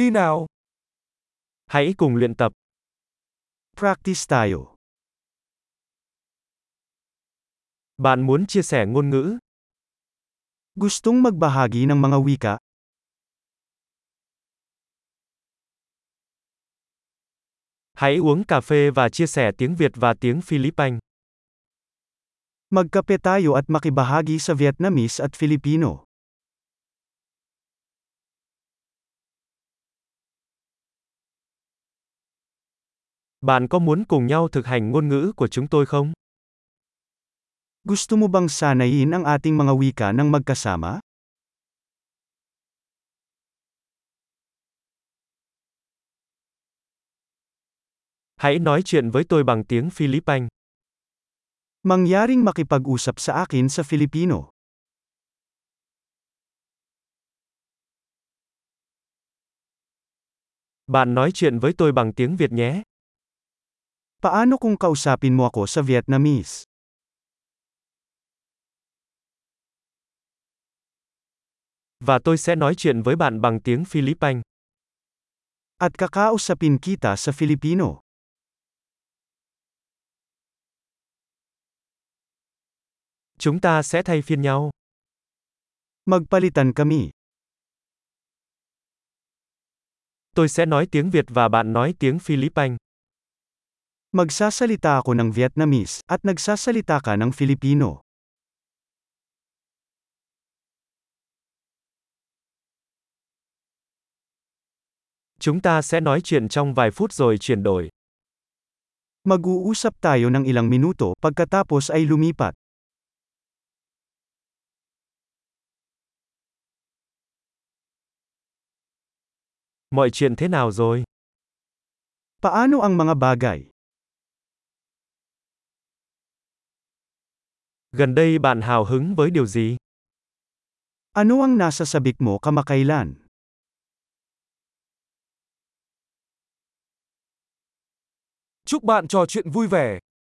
Đi nào. Hãy cùng luyện tập. Practice tayo. Bạn muốn chia sẻ ngôn ngữ? Gustong magbahagi ng mga wika? Hãy uống cà phê và chia sẻ tiếng Việt và tiếng Philippines. Magkape tayo at makibahagi sa Vietnamese at Filipino. Bạn có muốn cùng nhau thực hành ngôn ngữ của chúng tôi không? Gusto mo bang sanayin ang ating mga wika ng magkasama? Hãy nói chuyện với tôi bằng tiếng Philippines. Mangyaring makipag-usap sa akin sa Filipino. Bạn nói chuyện với tôi bằng tiếng Việt nhé. Paano kung kausapin mo ako sa Vietnamese? Và tôi sẽ nói chuyện với bạn bằng tiếng Philippines. At kakausapin kita sa Filipino. Chúng ta sẽ thay phiên nhau. Magpalitan kami. Tôi sẽ nói tiếng Việt và bạn nói tiếng Philippines. Magsasalita ako ng Vietnamese, at nagsasalita ka ng Filipino. Chúng ta sẽ nói chuyện trong vài phút rồi chuyển đổi. Mag-uusap tayo ng ilang minuto, pagkatapos ay lumipat. Mọi chuyện thế nào rồi? Paano ang mga bagay? Gần đây bạn hào hứng với điều gì? Ano ang nasa sabik mo kamakailan? Chúc bạn trò chuyện vui vẻ.